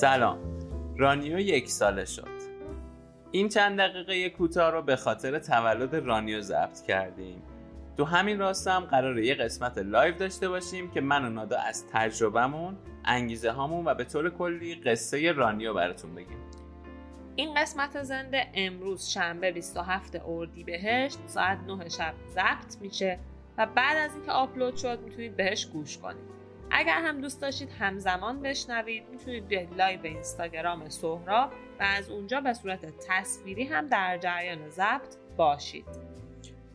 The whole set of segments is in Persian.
سلام. رانیو یک ساله شد. این چند دقیقه کوتاه رو به خاطر تولد رانیو ضبط کردیم. تو همین راستا هم قراره یه قسمت live داشته باشیم که من و نادا از تجربهمون انگیزه هامون و به طور کلی قصه رانیو براتون بگیم. این قسمت زنده امروز شنبه 27 اردیبهشت ساعت 9 شب ضبط میشه و بعد از اینکه آپلود شد می‌تونید بهش گوش کنید. اگر هم دوست داشتید همزمان بشنوید می‌تونید بیاید live اینستاگرام سهراب و از اونجا به صورت تصویری هم در جریان ضبط باشید.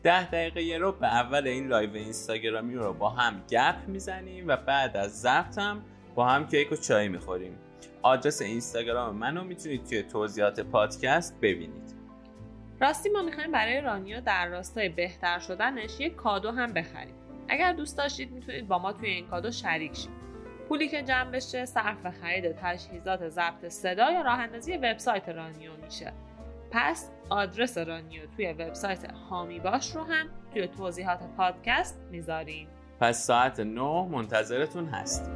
ده دقیقه یه ربع اول این live اینستاگرامی رو با هم گپ می‌زنیم و بعد از ضبط هم با هم کیک و چای می‌خوریم. آدرس اینستاگرام منو می‌تونید توی توضیحات پادکست ببینید. راستی ما می‌خوایم برای رانیو در راستای بهتر شدنش یک کادو هم بخریم. اگر دوست داشتید می‌تونید با ما توی این کادو شریک شید. پولی که جمع بشه صرف خرید تجهیزات ضبط صدا یا راه اندازی وبسایت رانیو میشه. پس آدرس رانیو توی وبسایت هامی باش رو هم توی توضیحات پادکست می‌ذاریم. پس ساعت 9 منتظرتون هستیم